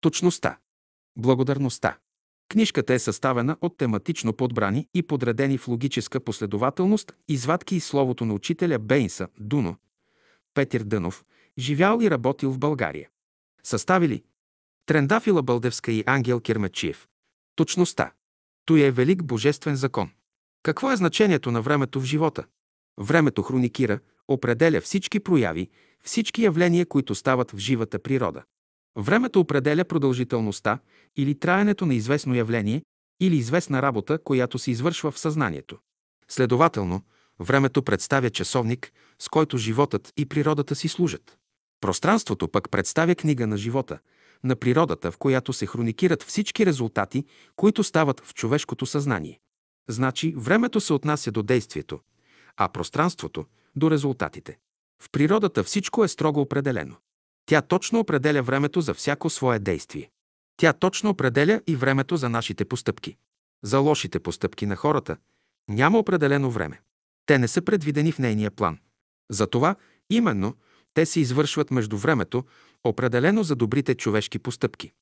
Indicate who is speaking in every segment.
Speaker 1: Точността. Благодарността. Книжката е съставена от тематично подбрани и подредени в логическа последователност извадки и словото на учителя Бейнса, Дуно, Петър Дънов, живял и работил в България. Съставили Трендафила Бълдевска и Ангел Кермачиев. Точността. Той е велик божествен закон. Какво е значението на времето в живота? Времето хроникира, определя всички прояви, всички явления, които стават в живата природа. Времето определя продължителността или траенето на известно явление или известна работа, която се извършва в съзнанието. Следователно, времето представя часовник, с който животът и природата си служат. Пространството пък представя книга на живота, на природата, в която се хроникират всички резултати, които стават в човешкото съзнание. Значи, времето се отнася до действието, а пространството – до резултатите. В природата всичко е строго определено. Тя точно определя времето за всяко свое действие. Тя точно определя и времето за нашите постъпки. За лошите постъпки на хората няма определено време. Те не са предвидени в нейния план. Затова именно те се извършват между времето, определено за добрите човешки постъпки.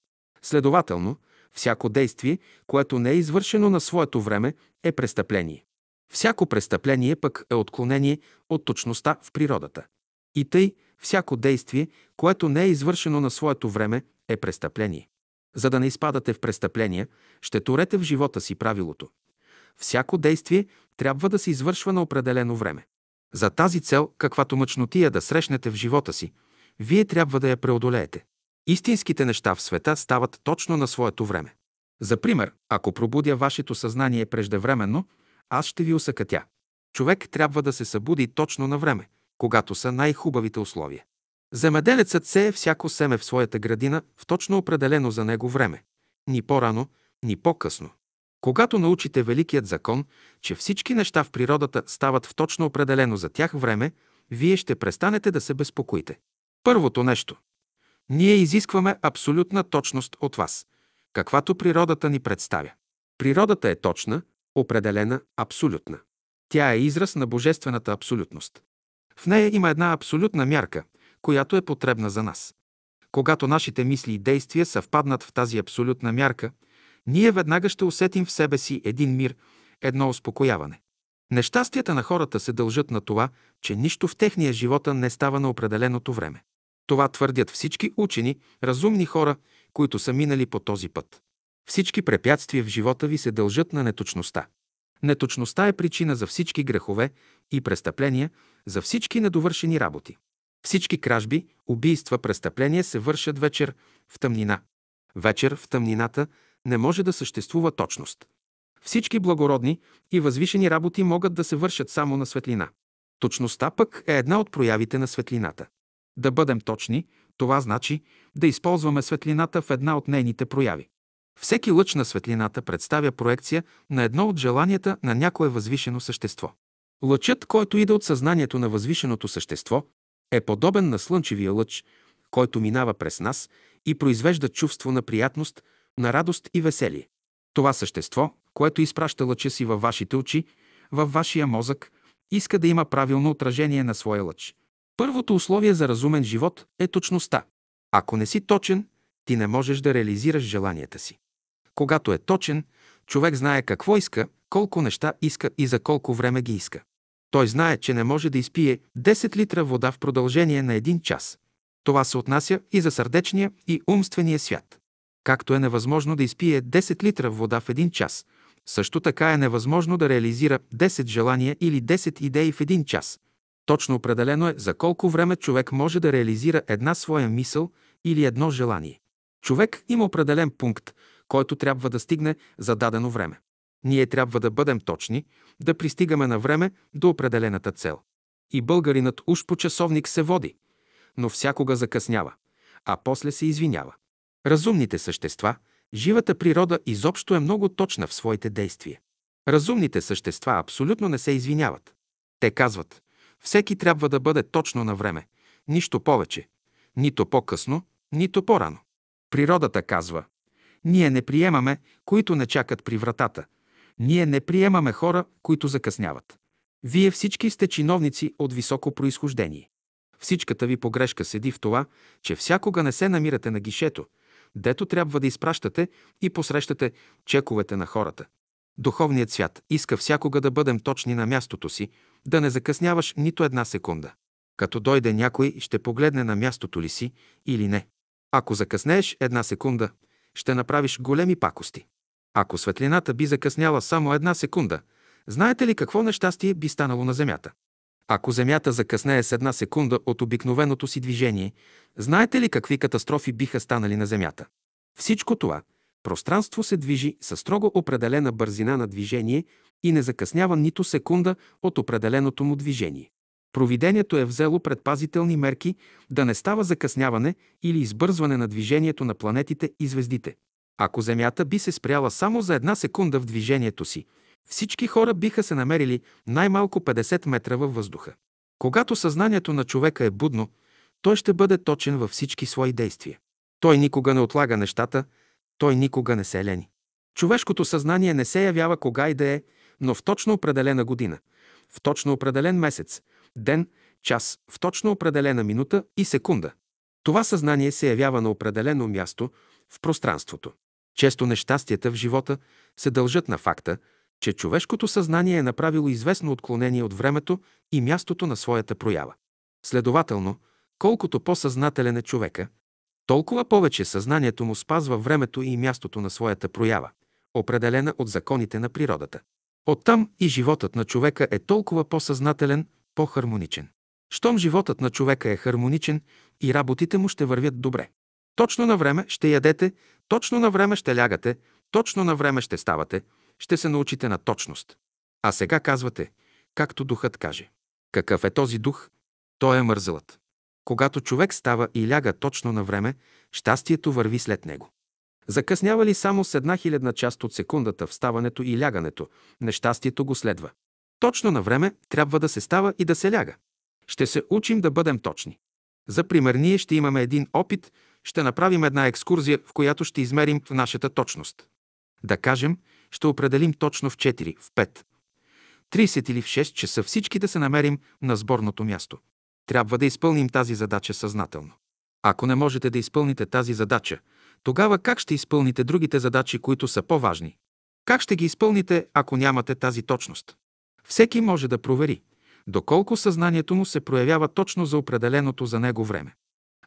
Speaker 1: Следователно, всяко действие, което не е извършено на своето време, е престъпление. Всяко престъпление пък е отклонение от точността в природата. И тъй, всяко действие, което не е извършено на своето време, е престъпление. За да не изпадате в престъпления, ще турете в живота си правилото. Всяко действие трябва да се извършва на определено време. За тази цел, каквато мъчнотия да срещнете в живота си, вие трябва да я преодолеете. Истинските неща в света стават точно на своето време. За пример, ако пробудя вашето съзнание преждевременно, аз ще ви усъкътя. Човек трябва да се събуди точно на време, когато са най-хубавите условия. Земеделецът сее всяко семе в своята градина в точно определено за него време. Ни по-рано, ни по-късно. Когато научите великият закон, че всички неща в природата стават в точно определено за тях време, вие ще престанете да се безпокоите. Първото нещо. Ние изискваме абсолютна точност от вас, каквато природата ни представя. Природата е точна, определена, абсолютна. Тя е израз на божествената абсолютност. В нея има една абсолютна мярка, която е потребна за нас. Когато нашите мисли и действия съвпаднат в тази абсолютна мярка, ние веднага ще усетим в себе си един мир, едно успокояване. Нещастията на хората се дължат на това, че нищо в техния живота не става на определеното време. Това твърдят всички учени, разумни хора, които са минали по този път. Всички препятствия в живота ви се дължат на неточността. Неточността е причина за всички грехове и престъпления, за всички недовършени работи. Всички кражби, убийства, престъпления се вършат вечер в тъмнина. Вечер в тъмнината не може да съществува точност. Всички благородни и възвишени работи могат да се вършат само на светлина. Точността пък е една от проявите на светлината. Да бъдем точни, това значи да използваме светлината в една от нейните прояви. Всеки лъч на светлината представя проекция на едно от желанията на някое възвишено същество. Лъчът, който иде от съзнанието на възвишеното същество, е подобен на слънчевия лъч, който минава през нас и произвежда чувство на приятност, на радост и веселие. Това същество, което изпраща лъча си във вашите очи, във вашия мозък, иска да има правилно отражение на своя лъч. Първото условие за разумен живот е точността. Ако не си точен, ти не можеш да реализираш желанията си. Когато е точен, човек знае какво иска, колко неща иска и за колко време ги иска. Той знае, че не може да изпие 10 литра вода в продължение на един час. Това се отнася и за сърдечния и умствения свят. Както е невъзможно да изпие 10 литра вода в един час, също така е невъзможно да реализира 10 желания или 10 идеи в един час. Точно определено е за колко време човек може да реализира една своя мисъл или едно желание. Човек има определен пункт, който трябва да стигне за дадено време. Ние трябва да бъдем точни, да пристигаме на време до определената цел. И българинът уж по часовник се води, но всякога закъснява, а после се извинява. Разумните същества, живата природа изобщо е много точна в своите действия. Разумните същества абсолютно не се извиняват. Те казват, всеки трябва да бъде точно на време, нищо повече, нито по-късно, нито по-рано. Природата казва, ние не приемаме, които не чакат при вратата. Ние не приемаме хора, които закъсняват. Вие всички сте чиновници от високо происхождение. Всичката ви погрешка седи в това, че всякога не се намирате на гишето, дето трябва да изпращате и посрещате чековете на хората. Духовният свят иска всякога да бъдем точни на мястото си, да не закъсняваш нито една секунда. Като дойде някой, ще погледне на мястото ли си или не. Ако закъснееш една секунда, ще направиш големи пакости. Ако светлината би закъсняла само една секунда, знаете ли какво нещастие би станало на Земята? Ако Земята закъснее с една секунда от обикновеното си движение, знаете ли какви катастрофи биха станали на Земята? Всичко това пространство се движи със строго определена бързина на движение и не закъснява нито секунда от определеното му движение. Провидението е взело предпазителни мерки да не става закъсняване или избързване на движението на планетите и звездите. Ако Земята би се спряла само за една секунда в движението си, всички хора биха се намерили най-малко 50 метра във въздуха. Когато съзнанието на човека е будно, той ще бъде точен във всички свои действия. Той никога не отлага нещата, той никога не се лени. Човешкото съзнание не се явява кога и да е, но в точно определена година, в точно определен месец, ден, час, в точно определена минута и секунда. Това съзнание се явява на определено място в пространството. Често нещастията в живота се дължат на факта, че човешкото съзнание е направило известно отклонение от времето и мястото на своята проява. Следователно, колкото по-съзнателен е човека, толкова повече съзнанието му спазва времето и мястото на своята проява, определена от законите на природата. Оттам и животът на човека е толкова по-съзнателен, по-хармоничен. Щом животът на човека е хармоничен и работите му ще вървят добре. Точно на време ще ядете, точно на време ще лягате, точно на време ще ставате, ще се научите на точност. А сега казвате, както духът каже. Какъв е този дух? Той е мързелът. Когато човек става и ляга точно на време, щастието върви след него. Закъснява ли само с една хилядна част от секундата в ставането и лягането, нещастието го следва. Точно на време трябва да се става и да се ляга. Ще се учим да бъдем точни. За пример, ние ще имаме един опит, ще направим една екскурзия, в която ще измерим в нашата точност. Да кажем, ще определим точно в 4, в 5, 30 или в 6 часа всички да се намерим на сборното място. Трябва да изпълним тази задача съзнателно. Ако не можете да изпълните тази задача, тогава как ще изпълните другите задачи, които са по-важни? Как ще ги изпълните, ако нямате тази точност? Всеки може да провери, доколко съзнанието му се проявява точно за определеното за него време.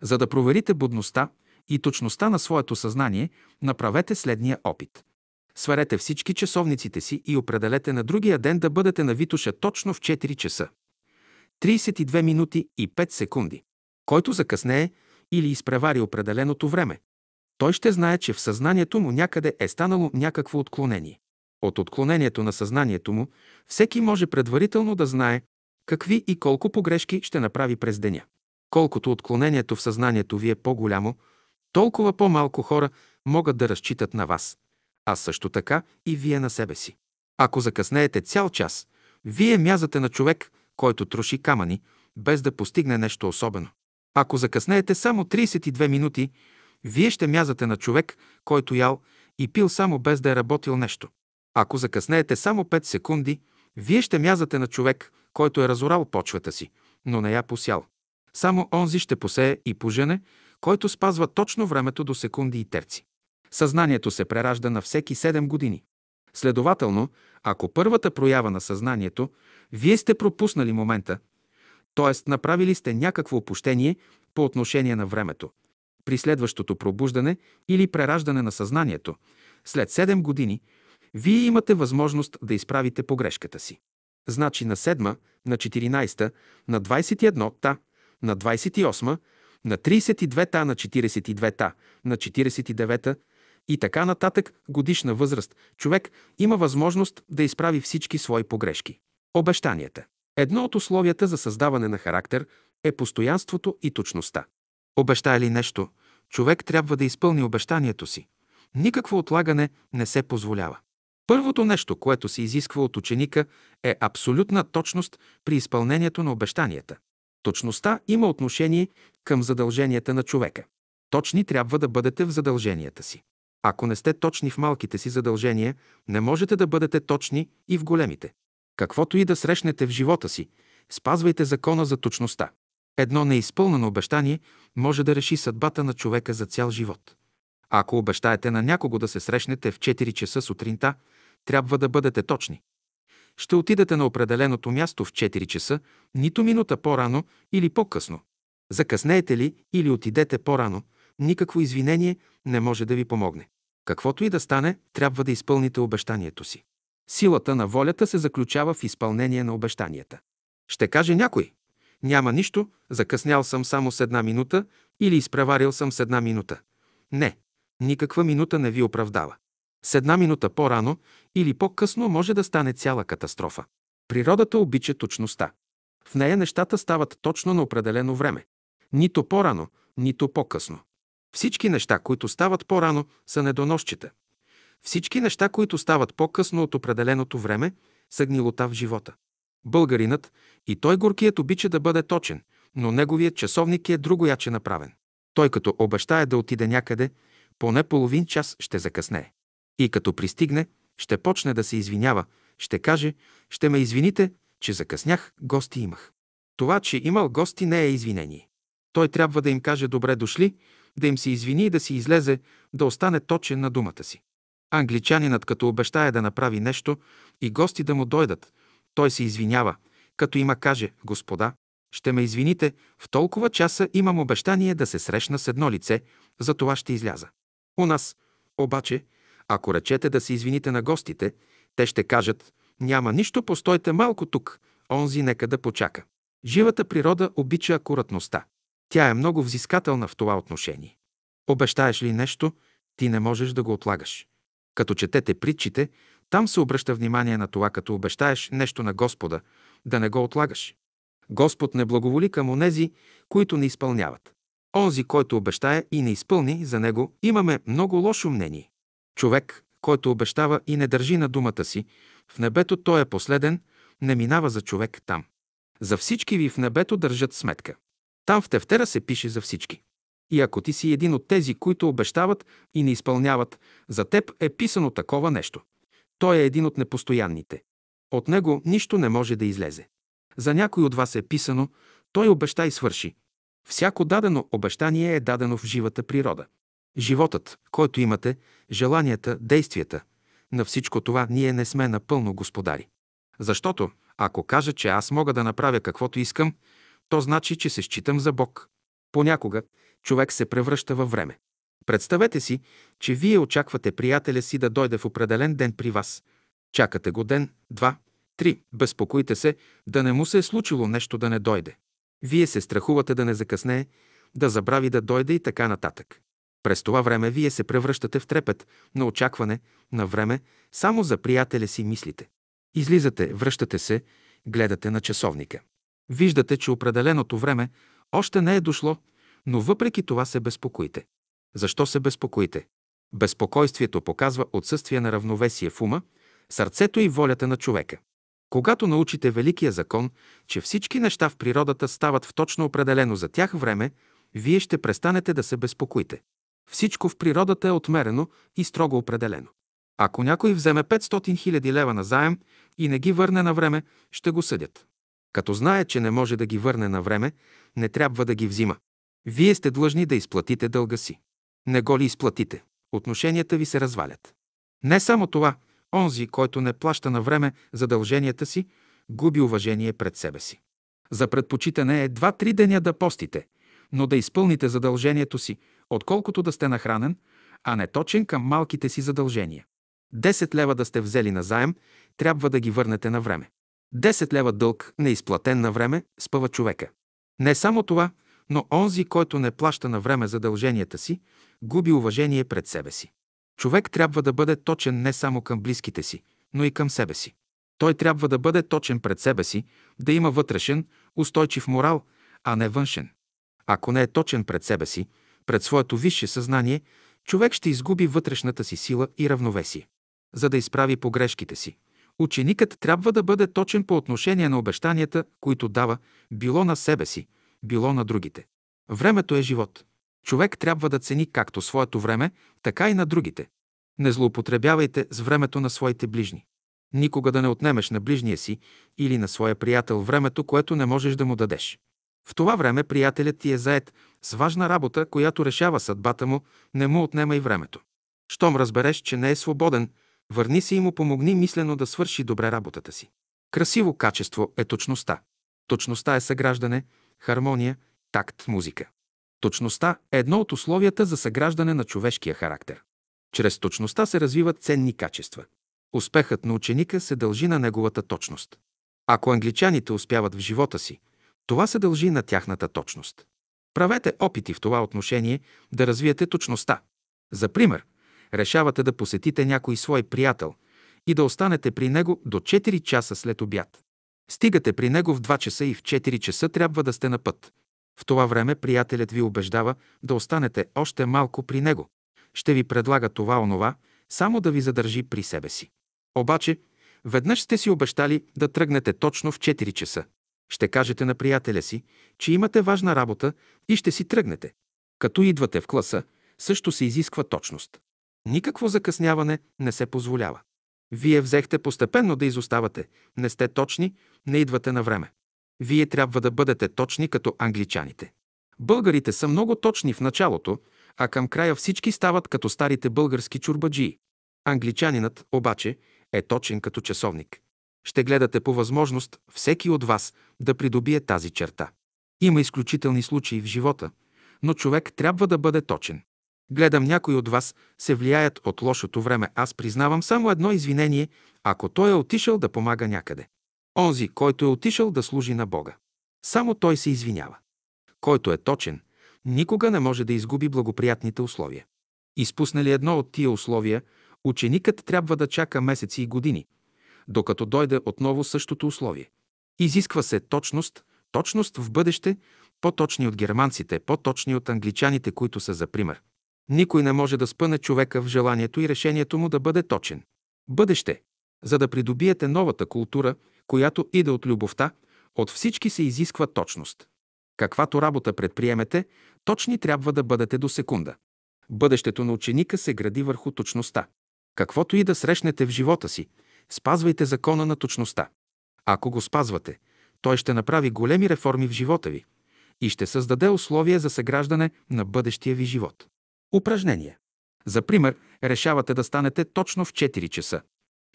Speaker 1: За да проверите будността и точността на своето съзнание, направете следния опит. Сварете всички часовниците си и определете на другия ден да бъдете на Витоша точно в 4 часа. 32 минути и 5 секунди. Който закъснее или изпревари определеното време, той ще знае, че в съзнанието му някъде е станало някакво отклонение. От отклонението на съзнанието му всеки може предварително да знае какви и колко погрешки ще направи през деня. Колкото отклонението в съзнанието ви е по-голямо, толкова по-малко хора могат да разчитат на вас, а също така и вие на себе си. Ако закъснеете цял час, вие мязате на човек, който троши камъни, без да постигне нещо особено. Ако закъснеете само 32 минути, вие ще мязате на човек, който ял и пил само без да е работил нещо. Ако закъснеете само 5 секунди, вие ще мязате на човек, който е разорал почвата си, но не я посял. Само онзи ще посее и пожене, който спазва точно времето до секунди и терци. Съзнанието се преражда на всеки 7 години. Следователно, ако първата проява на съзнанието, вие сте пропуснали момента, т.е. направили сте някакво опущение по отношение на времето, при следващото пробуждане или прераждане на съзнанието, след 7 години, вие имате възможност да изправите погрешката си. Значи на 7, на 14, на 21-та, на 28, на 32-та, на 42-та, на 49-та и така нататък годишна възраст, човек има възможност да изправи всички свои погрешки. Обещанията. Едно от условията за създаване на характер е постоянството и точността. Обещая ли нещо, човек трябва да изпълни обещанието си. Никакво отлагане не се позволява. Първото нещо, което се изисква от ученика, е абсолютна точност при изпълнението на обещанията. Точността има отношение към задълженията на човека. Точни трябва да бъдете в задълженията си. Ако не сте точни в малките си задължения, не можете да бъдете точни и в големите. Каквото и да срещнете в живота си, спазвайте закона за точността. Едно неизпълнено обещание може да реши съдбата на човека за цял живот. Ако обещаете на някого да се срещнете в 4 часа сутринта, трябва да бъдете точни. Ще отидете на определеното място в 4 часа, нито минута по-рано или по-късно. Закъснеете ли или отидете по-рано, никакво извинение не може да ви помогне. Каквото и да стане, трябва да изпълните обещанието си. Силата на волята се заключава в изпълнение на обещанията. Ще каже някой, няма нищо, закъснял съм само с една минута или изпреварил съм с една минута. Не, никаква минута не ви оправдава. С една минута по-рано или по-късно може да стане цяла катастрофа. Природата обича точността. В нея нещата стават точно на определено време. Нито по-рано, нито по-късно. Всички неща, които стават по-рано, са недоносчета. Всички неща, които стават по-късно от определеното време, са гнилота в живота. Българинът и той горкият обича да бъде точен, но неговият часовник е другояче направен. Той като обещае да отиде някъде, поне половин час ще закъснее. И като пристигне, ще почне да се извинява, ще каже, ще ме извините, че закъснях, гости имах. Това, че имал гости, не е извинение. Той трябва да им каже добре дошли, да им се извини и да си излезе, да остане точен на думата си. Англичанинът като обещае да направи нещо и гости да му дойдат, той се извинява, като има каже, господа, ще ме извините, в толкова часа имам обещание да се срещна с едно лице, за това ще изляза. У нас, обаче, ако речете да се извините на гостите, те ще кажат, няма нищо, постойте малко тук, онзи нека да почака. Живата природа обича акуратността. Тя е много взискателна в това отношение. Обещаеш ли нещо, ти не можеш да го отлагаш. Като четете притчите, там се обръща внимание на това, като обещаеш нещо на Господа, да не го отлагаш. Господ не благоволи към онези, които не изпълняват. Онзи, който обещае и не изпълни, за него имаме много лошо мнение. Човек, който обещава и не държи на думата си, в небето той е последен, не минава за човек там. За всички ви в небето държат сметка. Там в тефтера се пише за всички. И ако ти си един от тези, които обещават и не изпълняват, за теб е писано такова нещо. Той е един от непостоянните. От него нищо не може да излезе. За някой от вас е писано, той обеща и свърши. Всяко дадено обещание е дадено в живата природа. Животът, който имате, желанията, действията, на всичко това ние не сме напълно господари. Защото, ако кажа, че аз мога да направя каквото искам, то значи, че се считам за Бог. Понякога човек се превръща във време. Представете си, че вие очаквате приятеля си да дойде в определен ден при вас. Чакате го ден, два, три. Безпокойте се да не му се е случило нещо да не дойде. Вие се страхувате да не закъснее, да забрави да дойде и така нататък. През това време вие се превръщате в трепет на очакване, на време, само за приятеля си мислите. Излизате, връщате се, гледате на часовника. Виждате, че определеното време още не е дошло, но въпреки това се безпокоите. Защо се безпокоите? Безпокойствието показва отсъствие на равновесие в ума, сърцето и волята на човека. Когато научите великия закон, че всички неща в природата стават в точно определено за тях време, вие ще престанете да се безпокоите. Всичко в природата е отмерено и строго определено. Ако някой вземе 500 000 лева на заем и не ги върне на време, ще го съдят. Като знае, че не може да ги върне на време, не трябва да ги взима. Вие сте длъжни да изплатите дълга си. Не го ли изплатите, отношенията ви се развалят. Не само това, онзи, който не плаща на време задълженията си, губи уважение пред себе си. За предпочитане е два-три деня да постите, но да изпълните задължението си, отколкото да сте нахранен, а не точен към малките си задължения. 10 лева да сте взели на заем, трябва да ги върнете на време. 10 лева дълг, неизплатен на време, спъва човека. Не само това, но онзи, който не плаща на време задълженията си, губи уважение пред себе си. Човек трябва да бъде точен не само към близките си, но и към себе си. Той трябва да бъде точен пред себе си, да има вътрешен, устойчив морал, а не външен. Ако не е точен пред себе си, пред своето висше съзнание, човек ще изгуби вътрешната си сила и равновесие. За да изправи погрешките си, ученикът трябва да бъде точен по отношение на обещанията, които дава, било на себе си, било на другите. Времето е живот. Човек трябва да цени както своето време, така и на другите. Не злоупотребявайте с времето на своите ближни. Никога да не отнемеш на ближния си или на своя приятел времето, което не можеш да му дадеш. В това време приятелят ти е заед с важна работа, която решава съдбата му, не му отнема и времето. Щом разбереш, че не е свободен, върни се и му помогни мислено да свърши добре работата си. Красиво качество е точността. Точността е съграждане, хармония, такт, музика. Точността е едно от условията за съграждане на човешкия характер. Чрез точността се развиват ценни качества. Успехът на ученика се дължи на неговата точност. Ако англичаните успяват в живота си, това се дължи на тяхната точност. Правете опити в това отношение да развиете точността. За пример, решавате да посетите някой свой приятел и да останете при него до 4 часа след обяд. Стигате при него в 2 часа и в 4 часа трябва да сте на път. В това време приятелят ви убеждава да останете още малко при него. Ще ви предлага това онова, само да ви задържи при себе си. Обаче, веднъж сте си обещали да тръгнете точно в 4 часа. Ще кажете на приятеля си, че имате важна работа и ще си тръгнете. Като идвате в класа, също се изисква точност. Никакво закъсняване не се позволява. Вие взехте постепенно да изоставате, не сте точни, не идвате на време. Вие трябва да бъдете точни като англичаните. Българите са много точни в началото, а към края всички стават като старите български чурбаджии. Англичанинът, обаче, е точен като часовник. Ще гледате по възможност всеки от вас да придобие тази черта. Има изключителни случаи в живота, но човек трябва да бъде точен. Гледам някои от вас се влияят от лошото време. Аз признавам само едно извинение, ако той е отишъл да помага някъде. Онзи, който е отишъл да служи на Бога. Само той се извинява. Който е точен, никога не може да изгуби благоприятните условия. Изпуснали едно от тия условия, ученикът трябва да чака месеци и години, докато дойде отново същото условие. Изисква се точност, точност в бъдеще, по-точни от германците, по-точни от англичаните, които са за пример. Никой не може да спъне човека в желанието и решението му да бъде точен. Бъдеще. За да придобиете новата култура, която иде от любовта, от всички се изисква точност. Каквато работа предприемете, точни трябва да бъдете до секунда. Бъдещето на ученика се гради върху точността. Каквото и да срещнете в живота си, спазвайте закона на точността. Ако го спазвате, той ще направи големи реформи в живота ви и ще създаде условия за съграждане на бъдещия ви живот. Упражнение. За пример, решавате да станете точно в 4 часа.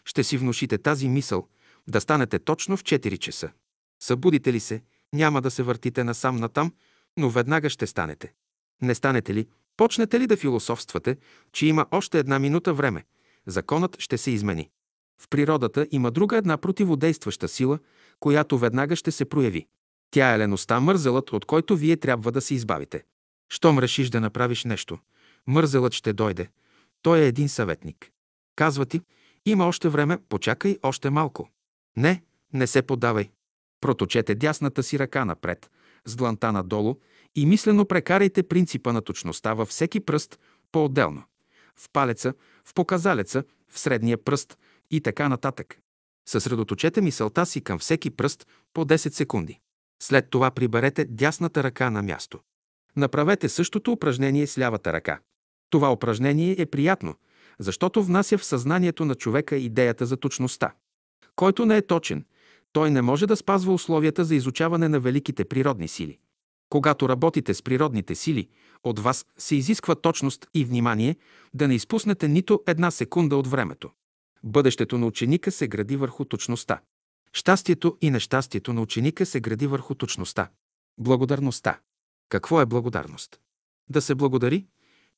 Speaker 1: Ще си внушите тази мисъл да станете точно в 4 часа. Събудите ли се, няма да се въртите насам натам, но веднага ще станете. Не станете ли, почнете ли да философствате, че има още една минута време, законът ще се измени. В природата има друга една противодействаща сила, която веднага ще се прояви. Тя е леността, мързелът, от който вие трябва да се избавите. Щом решиш да направиш нещо, мързелът ще дойде. Той е един съветник. Казва ти, има още време, почакай още малко. Не, не се подавай. Проточете дясната си ръка напред, с дланта надолу и мислено прекарайте принципа на точността във всеки пръст по-отделно. В палеца, в показалеца, в средния пръст и така нататък. Съсредоточете мисълта си към всеки пръст по 10 секунди. След това приберете дясната ръка на място. Направете същото упражнение с лявата ръка. Това упражнение е приятно, защото внася в съзнанието на човека идеята за точността. Който не е точен, той не може да спазва условията за изучаване на великите природни сили. Когато работите с природните сили, от вас се изисква точност и внимание да не изпуснете нито една секунда от времето. Бъдещето на ученика се гради върху точността. Щастието и нещастието на ученика се гради върху точността. Благодарността. Какво е благодарност? Да се благодари,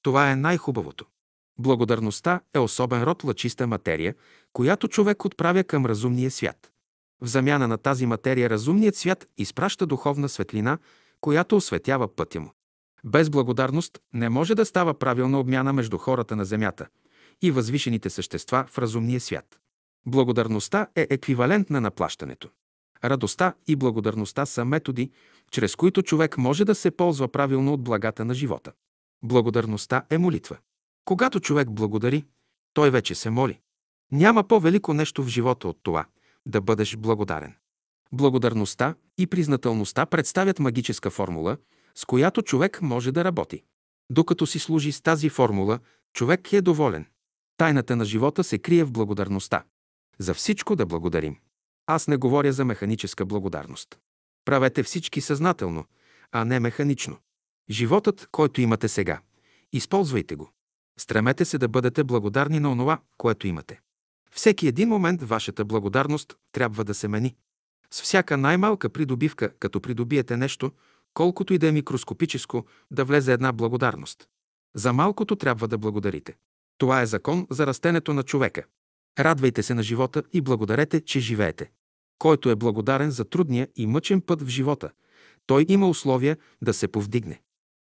Speaker 1: това е най-хубавото. Благодарността е особен род лъчиста материя, която човек отправя към разумния свят. В замяна на тази материя разумният свят изпраща духовна светлина, която осветява пътя му. Без благодарност не може да става правилна обмяна между хората на Земята и възвишените същества в разумния свят. Благодарността е еквивалентна на плащането. Радостта и благодарността са методи, чрез които човек може да се ползва правилно от благата на живота. Благодарността е молитва. Когато човек благодари, той вече се моли. Няма по-велико нещо в живота от това да бъдеш благодарен. Благодарността и признателността представят магическа формула, с която човек може да работи. Докато си служи с тази формула, човек е доволен. Тайната на живота се крие в благодарността. За всичко да благодарим. Аз не говоря за механическа благодарност. Правете всички съзнателно, а не механично. Животът, който имате сега, използвайте го. Стремете се да бъдете благодарни на онова, което имате. Всеки един момент вашата благодарност трябва да се мени. С всяка най-малка придобивка, като придобиете нещо, колкото и да е микроскопическо, да влезе една благодарност. За малкото трябва да благодарите. Това е закон за растенето на човека. Радвайте се на живота и благодарете, че живеете. Който е благодарен за трудния и мъчен път в живота, той има условия да се повдигне.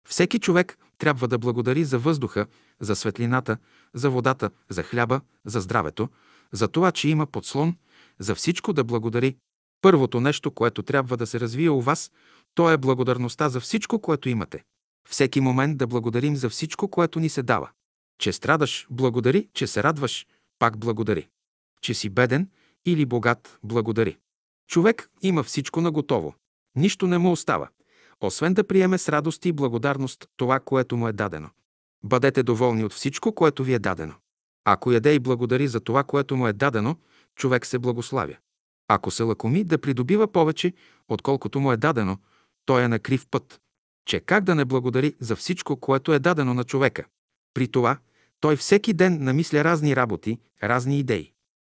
Speaker 1: Всеки човек трябва да благодари за въздуха, за светлината, за водата, за хляба, за здравето, за това, че има подслон, за всичко да благодари. Първото нещо, което трябва да се развие у вас, то е благодарността за всичко, което имате. Всеки момент да благодарим за всичко, което ни се дава. Че страдаш, благодари, че се радваш, пак благодари. Че си беден или богат, благодари. Човек има всичко наготово. Нищо не му остава, освен да приеме с радост и благодарност това, което му е дадено. Бъдете доволни от всичко, което ви е дадено. Ако яде и благодари за това, което му е дадено, човек се благославя. Ако се лакоми да придобива повече, отколкото му е дадено, той е на крив път. Че как да не благодари за всичко, което е дадено на човека? При това, той всеки ден намисля разни работи, разни идеи.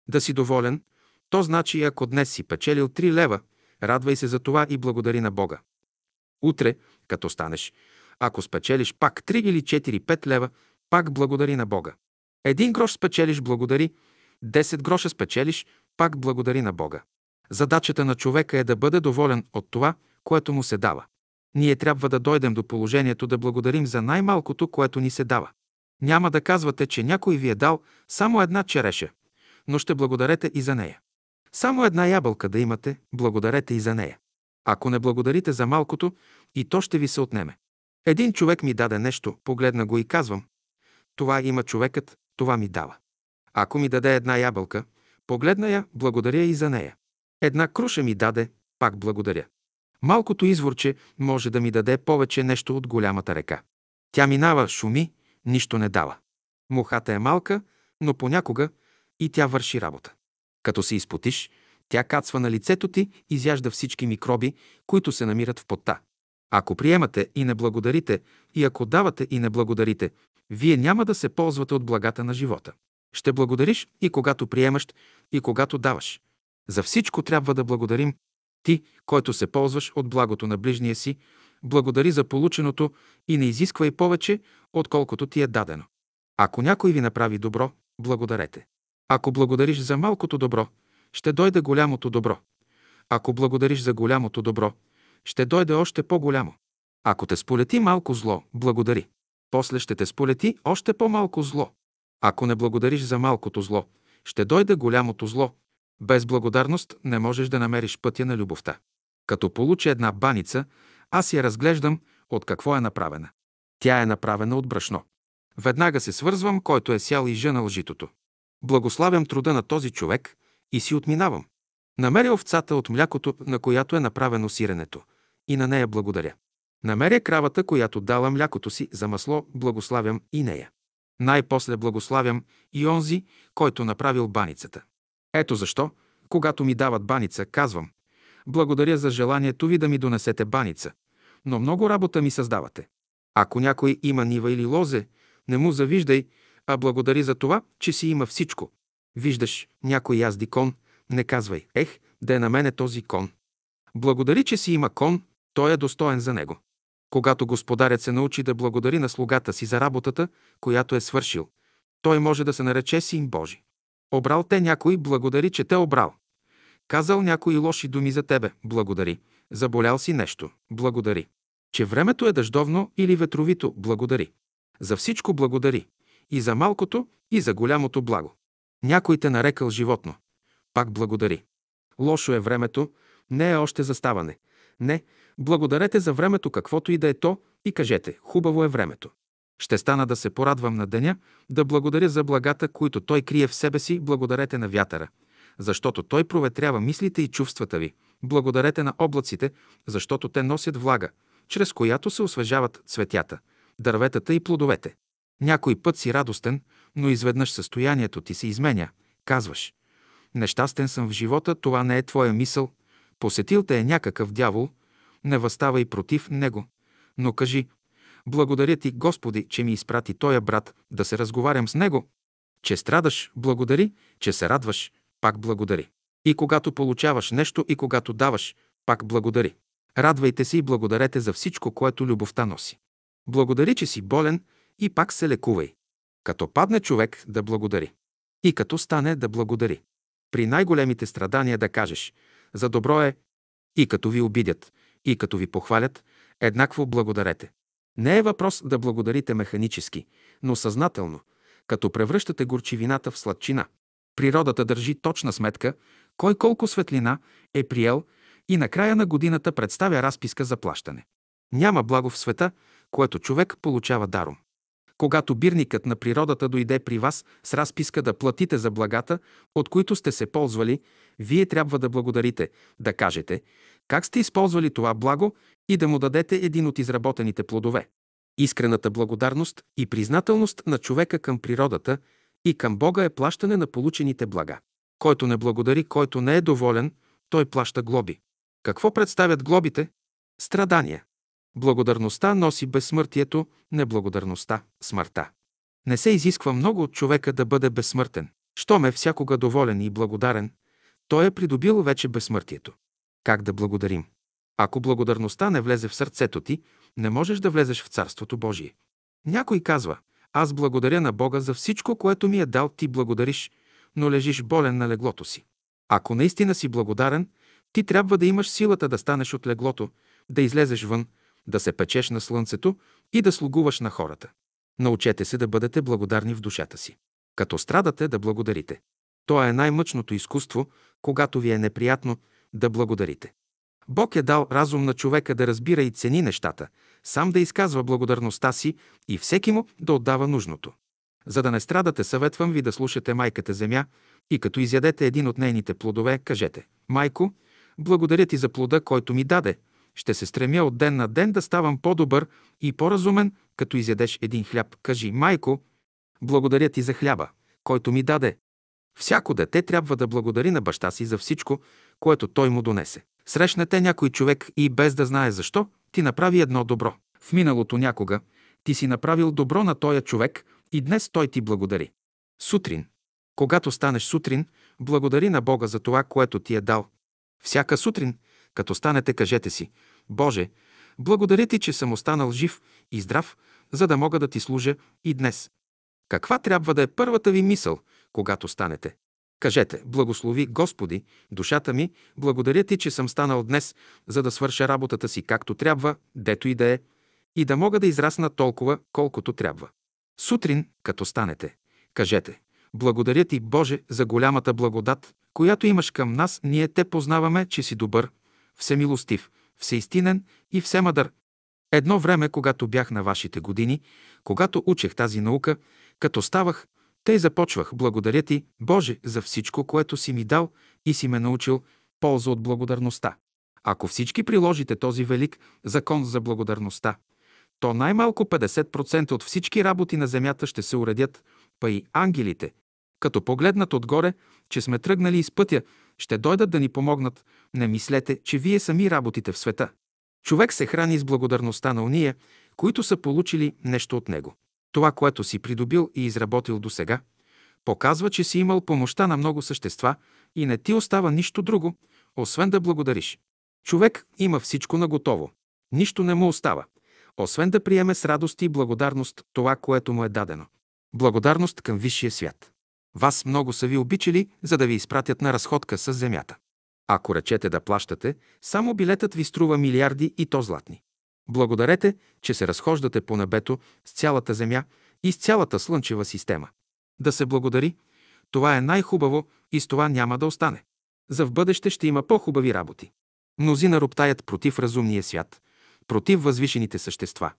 Speaker 1: Да си доволен, то значи, ако днес си печелил 3 лева, радвай се за това и благодари на Бога. Утре, като станеш, ако спечелиш пак 3 или 4-5 лева, пак благодари на Бога. Един грош спечелиш, благодари. 10 гроша спечелиш, пак благодари на Бога. Задачата на човека е да бъде доволен от това, което му се дава. Ние трябва да дойдем до положението да благодарим за най-малкото, което ни се дава. Няма да казвате, че някой ви е дал само една череша, но ще благодарете и за нея. Само една ябълка да имате, благодарете и за нея. Ако не благодарите за малкото, и то ще ви се отнеме. Един човек ми даде нещо, погледна го и казвам, това има човекът, това ми дава. Ако ми даде една ябълка, погледна я, благодаря и за нея. Една круша ми даде, пак благодаря. Малкото изворче може да ми даде повече нещо от голямата река. Тя минава, шуми, нищо не дава. Мухата е малка, но понякога и тя върши работа. Като се изпотиш, тя кацва на лицето ти, изяжда всички микроби, които се намират в пота. Ако приемате и не благодарите, и ако давате и не благодарите, вие няма да се ползвате от благата на живота. Ще благодариш и когато приемаш, и когато даваш. За всичко трябва да благодарим. Ти, който се ползваш от благото на ближния си, благодари за полученото и не изисквай повече, отколкото ти е дадено. Ако някой ви направи добро, благодарете. Ако благодариш за малкото добро, ще дойде голямото добро. Ако благодариш за голямото добро, ще дойде още по-голямо. Ако те сполети малко зло, благодари. После ще те сполети още по-малко зло. Ако не благодариш за малкото зло, ще дойде голямото зло. Без благодарност не можеш да намериш пътя на любовта. Като получа една баница, аз я разглеждам от какво е направена. Тя е направена от брашно. Веднага се свързвам, който е сял и жънал житото. Благославям труда на този човек и си отминавам. Намеря овцата от млякото, на която е направено сиренето, и на нея благодаря. Намеря кравата, която дала млякото си за масло, благославям и нея. Най-после благославям и онзи, който направил баницата. Ето защо, когато ми дават баница, казвам Благодаря за желанието ви да ми донесете баница, но много работа ми създавате. Ако някой има нива или лозе, не му завиждай, а благодари за това, че си има всичко. Виждаш някой язди кон, не казвай, ех, да е на мене този кон. Благодари, че си има кон, той е достоен за него. Когато господарят се научи да благодари на слугата си за работата, която е свършил, той може да се нарече син Божи. Обрал те някой, благодари, че те обрал. Казал някои лоши думи за тебе, благодари. Заболял си нещо, благодари. Че времето е дъждовно или ветровито, благодари. За всичко благодари. И за малкото, и за голямото благо. Някой те нарекал животно. Пак благодари. Лошо е времето, не е още заставане. Не, благодарете за времето, каквото и да е то, и кажете, хубаво е времето. Ще стана да се порадвам на деня, да благодаря за благата, които той крие в себе си, благодарете на вятъра, защото той проветрява мислите и чувствата ви. Благодарете на облаците, защото те носят влага, чрез която се освежават цветята, дърветата и плодовете. Някой път си радостен, но изведнъж състоянието ти се изменя. Казваш, нещастен съм в живота, това не е твоя мисъл, посетил те е някакъв дявол, не възставай против него, но кажи «Благодаря ти, Господи, че ми изпрати тоя брат да се разговарям с него, че страдаш, благодари, че се радваш, пак благодари. И когато получаваш нещо и когато даваш, пак благодари. Радвайте се и благодарете за всичко, което любовта носи. Благодари, че си болен и пак се лекувай. Като падне човек, да благодари. И като стане, да благодари. При най-големите страдания да кажеш «За добро е» и като ви обидят, и като ви похвалят, еднакво благодарете. Не е въпрос да благодарите механически, но съзнателно, като превръщате горчивината в сладчина. Природата държи точна сметка, кой колко светлина е приел и на края на годината представя разписка за плащане. Няма благо в света, което човек получава даром. Когато бирникът на природата дойде при вас с разписка да платите за благата, от които сте се ползвали, вие трябва да благодарите, да кажете как сте използвали това благо и да му дадете един от изработените плодове. Искрената благодарност и признателност на човека към природата и към Бога е плащане на получените блага. Който не благодари, който не е доволен, той плаща глоби. Какво представят глобите? Страдания. Благодарността носи безсмъртието, неблагодарността – смъртта. Не се изисква много от човека да бъде безсмъртен. Щом е всякога доволен и благодарен, той е придобил вече безсмъртието. Как да благодарим? Ако благодарността не влезе в сърцето ти, не можеш да влезеш в Царството Божие. Някой казва, аз благодаря на Бога за всичко, което ми е дал, ти благодариш, но лежиш болен на леглото си. Ако наистина си благодарен, ти трябва да имаш силата да станеш от леглото, да излезеш вън, да се печеш на слънцето и да слугуваш на хората. Научете се да бъдете благодарни в душата си. Като страдате, да благодарите. То е най-мъчното изкуство, когато ви е неприятно, да благодарите. Бог е дал разум на човека да разбира и цени нещата, сам да изказва благодарността си и всеки му да отдава нужното. За да не страдате, съветвам ви да слушате майката земя и като изядете един от нейните плодове, кажете «Майко, благодаря ти за плода, който ми даде. Ще се стремя от ден на ден да ставам по-добър и по-разумен, като изядеш един хляб. Кажи «Майко, благодаря ти за хляба, който ми даде». Всяко дете трябва да благодари на баща си за всичко, което той му донесе. Срещнете някой човек и без да знае защо, ти направи едно добро. В миналото някога ти си направил добро на тоя човек и днес той ти благодари. Сутрин. Когато станеш сутрин, благодари на Бога за това, което ти е дал. Всяка сутрин, като станете, кажете си, Боже, благодаря ти, че съм останал жив и здрав, за да мога да ти служа и днес. Каква трябва да е първата ви мисъл, когато станете? Кажете, благослови Господи, душата ми, благодаря ти, че съм станал днес, за да свърша работата си както трябва, дето и да е, и да мога да израсна толкова, колкото трябва. Сутрин, като станете, кажете, благодаря ти, Боже, за голямата благодат, която имаш към нас, ние те познаваме, че си добър, всемилостив, всеистинен и всемъдър. Едно време, когато бях на вашите години, когато учех тази наука, като ставах, тъй започвах. Благодаря ти, Боже, за всичко, което си ми дал и си ме научил полза от благодарността. Ако всички приложите този велик закон за благодарността, то най-малко 50% от всички работи на земята ще се уредят, па и ангелите, като погледнат отгоре, че сме тръгнали из пътя, ще дойдат да ни помогнат. Не мислете, че вие сами работите в света. Човек се храни с благодарността на уния, които са получили нещо от него. Това, което си придобил и изработил до сега, показва, че си имал помощта на много същества и не ти остава нищо друго, освен да благодариш. Човек има всичко наготово. Нищо не му остава, освен да приеме с радост и благодарност това, което му е дадено. Благодарност към висшия свят. Вас много са ви обичали, за да ви изпратят на разходка с земята. Ако речете да плащате, само билетът ви струва милиарди и то златни. Благодарете, че се разхождате по небето с цялата Земя и с цялата Слънчева система. Да се благодари, това е най-хубаво и с това няма да остане. За в бъдеще ще има по-хубави работи. Мнозина роптаят против разумния свят, против възвишените същества.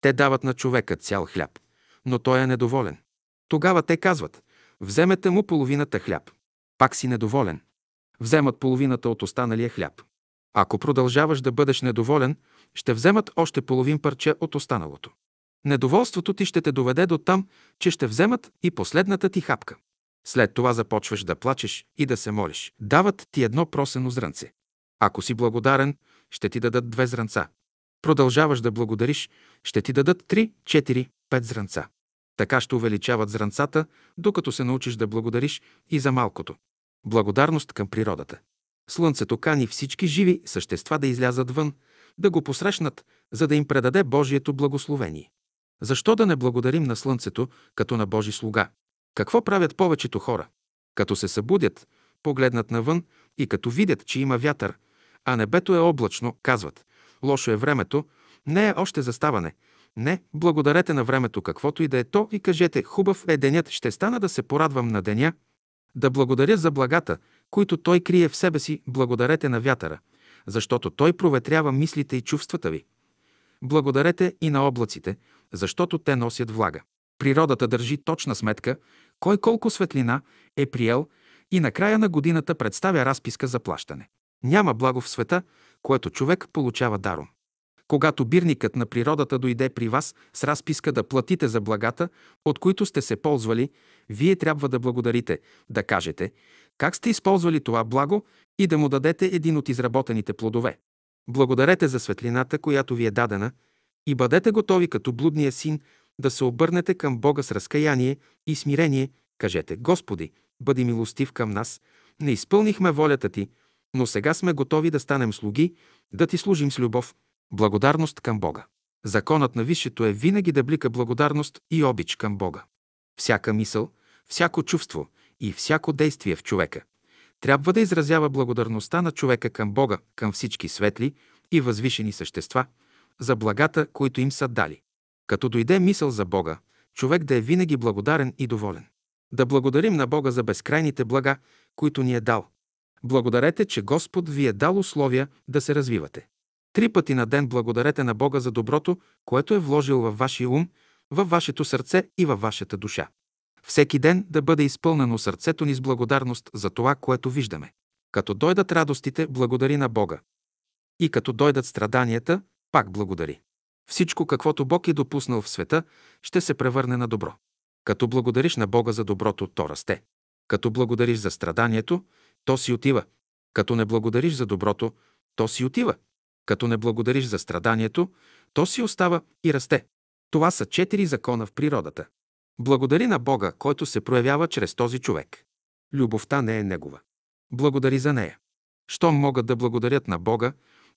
Speaker 1: Те дават на човека цял хляб, но той е недоволен. Тогава те казват, вземете му половината хляб. Пак си недоволен. Вземат половината от останалия хляб. Ако продължаваш да бъдеш недоволен, ще вземат още половин парче от останалото. Недоволството ти ще те доведе до там, че ще вземат и последната ти хапка. След това започваш да плачеш и да се молиш. Дават ти едно просено зрънце. Ако си благодарен, ще ти дадат две зранца. Продължаваш да благодариш, ще ти дадат три, четири, пет зранца. Така ще увеличават зранцата, докато се научиш да благодариш и за малкото. Благодарност към природата. Слънцето кани всички живи същества да излязат вън, да го посрещнат, за да им предаде Божието благословение. Защо да не благодарим на Слънцето като на Божи слуга? Какво правят повечето хора? Като се събудят, погледнат навън и като видят, че има вятър, а небето е облачно, казват «Лошо е времето, не е още заставане. Не, благодарете на времето, каквото и да е то, и кажете «Хубав е денят, ще стана да се порадвам на деня, да благодаря за благата, които той крие в себе си, благодарете на вятъра, защото той проветрява мислите и чувствата ви. Благодарете и на облаците, защото те носят влага. Природата държи точна сметка, кой колко светлина е приел и на края на годината представя разписка за плащане. Няма благо в света, което човек получава даром. Когато бирникът на природата дойде при вас с разписка да платите за благата, от които сте се ползвали, вие трябва да благодарите, да кажете как сте използвали това благо и да му дадете един от изработените плодове. Благодарете за светлината, която ви е дадена, и бъдете готови като блудния син да се обърнете към Бога с разкаяние и смирение. Кажете, Господи, бъди милостив към нас, не изпълнихме волята Ти, но сега сме готови да станем слуги, да Ти служим с любов, благодарност към Бога. Законът на Висшето е винаги да блика благодарност и обич към Бога. Всяка мисъл, всяко чувство и всяко действие в човека трябва да изразява благодарността на човека към Бога, към всички светли и възвишени същества, за благата, които им са дали. Като дойде мисъл за Бога, човек да е винаги благодарен и доволен. Да благодарим на Бога за безкрайните блага, които ни е дал. Благодарете, че Господ ви е дал условия да се развивате. Три пъти на ден благодарете на Бога за доброто, което е вложил във вашия ум, във вашето сърце и във вашата душа. Всеки ден да бъде изпълнено сърцето ни с благодарност за това, което виждаме. Като дойдат радостите, благодари на Бога. И като дойдат страданията, пак благодари. Всичко, каквото Бог е допуснал в света, ще се превърне на добро. Като благодариш на Бога за доброто, то расте. Като благодариш за страданието, то си отива. Като не благодариш за доброто, то си отива. Като не благодариш за страданието, то си остава и расте. Това са четири закона в природата. Благодари на Бога, който се проявява чрез този човек. Любовта не е негова. Благодари за нея. Щом могат да благодарят на Бога,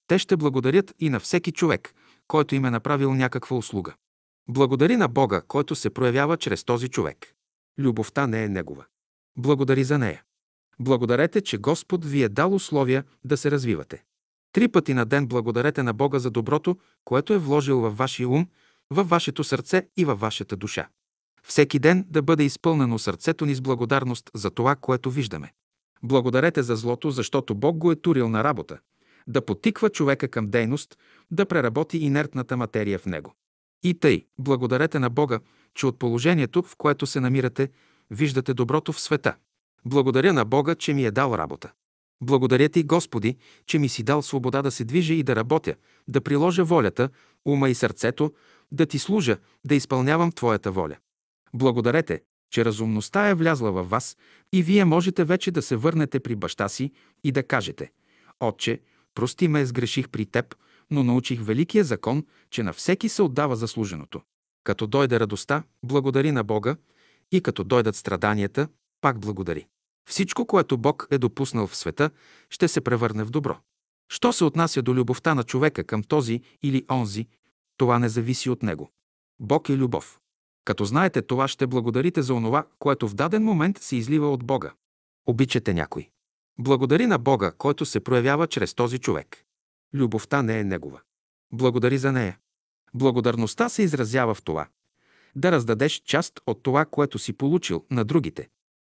Speaker 1: те ще благодарят и на всеки човек, който им е направил някаква услуга. Благодари на Бога, който се проявява чрез този човек. Любовта не е негова. Благодари за нея. Благодарете, че Господ ви е дал условия да се развивате. Три пъти на ден благодарете на Бога за доброто, което е вложил във вашия ум, във вашето сърце и във вашата душа. Всеки ден да бъде изпълнено сърцето ни с благодарност за това, което виждаме. Благодарете за злото, защото Бог го е турил на работа, да потиква човека към дейност, да преработи инертната материя в него. И тъй, благодарете на Бога, че от положението, в което се намирате, виждате доброто в света. Благодаря на Бога, че ми е дал работа. Благодаря ти, Господи, че ми си дал свобода да се движа и да работя, да приложа волята, ума и сърцето, да ти служа, да изпълнявам Твоята воля. Благодарете, че разумността е влязла във вас и вие можете вече да се върнете при баща си и да кажете «Отче, прости ме, сгреших при теб, но научих великия закон, че на всеки се отдава заслуженото. Като дойде радостта, благодари на Бога и като дойдат страданията, пак благодари. Всичко, което Бог е допуснал в света, ще се превърне в добро. Що се отнася до любовта на човека към този или онзи, това не зависи от него. Бог е любов. Като знаете това, ще благодарите за онова, което в даден момент се излива от Бога. Обичате някой. Благодари на Бога, който се проявява чрез този човек. Любовта не е негова. Благодари за нея. Благодарността се изразява в това. Да раздадеш част от това, което си получил на другите.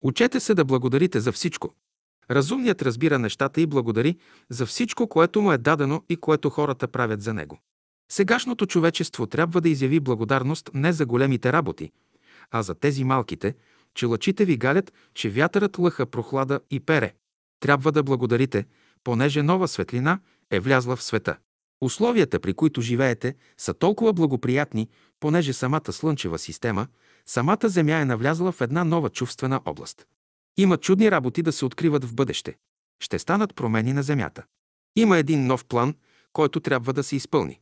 Speaker 1: Учете се да благодарите за всичко. Разумният разбира нещата и благодари за всичко, което му е дадено и което хората правят за него. Сегашното човечество трябва да изяви благодарност не за големите работи, а за тези малките, че лъчите ви галят, че вятърът лъха прохлада и пере. Трябва да благодарите, понеже нова светлина е влязла в света. Условията, при които живеете, са толкова благоприятни, понеже самата слънчева система, самата Земя е навлязла в една нова чувствена област. Има чудни работи да се откриват в бъдеще. Ще станат промени на Земята. Има един нов план, който трябва да се изпълни.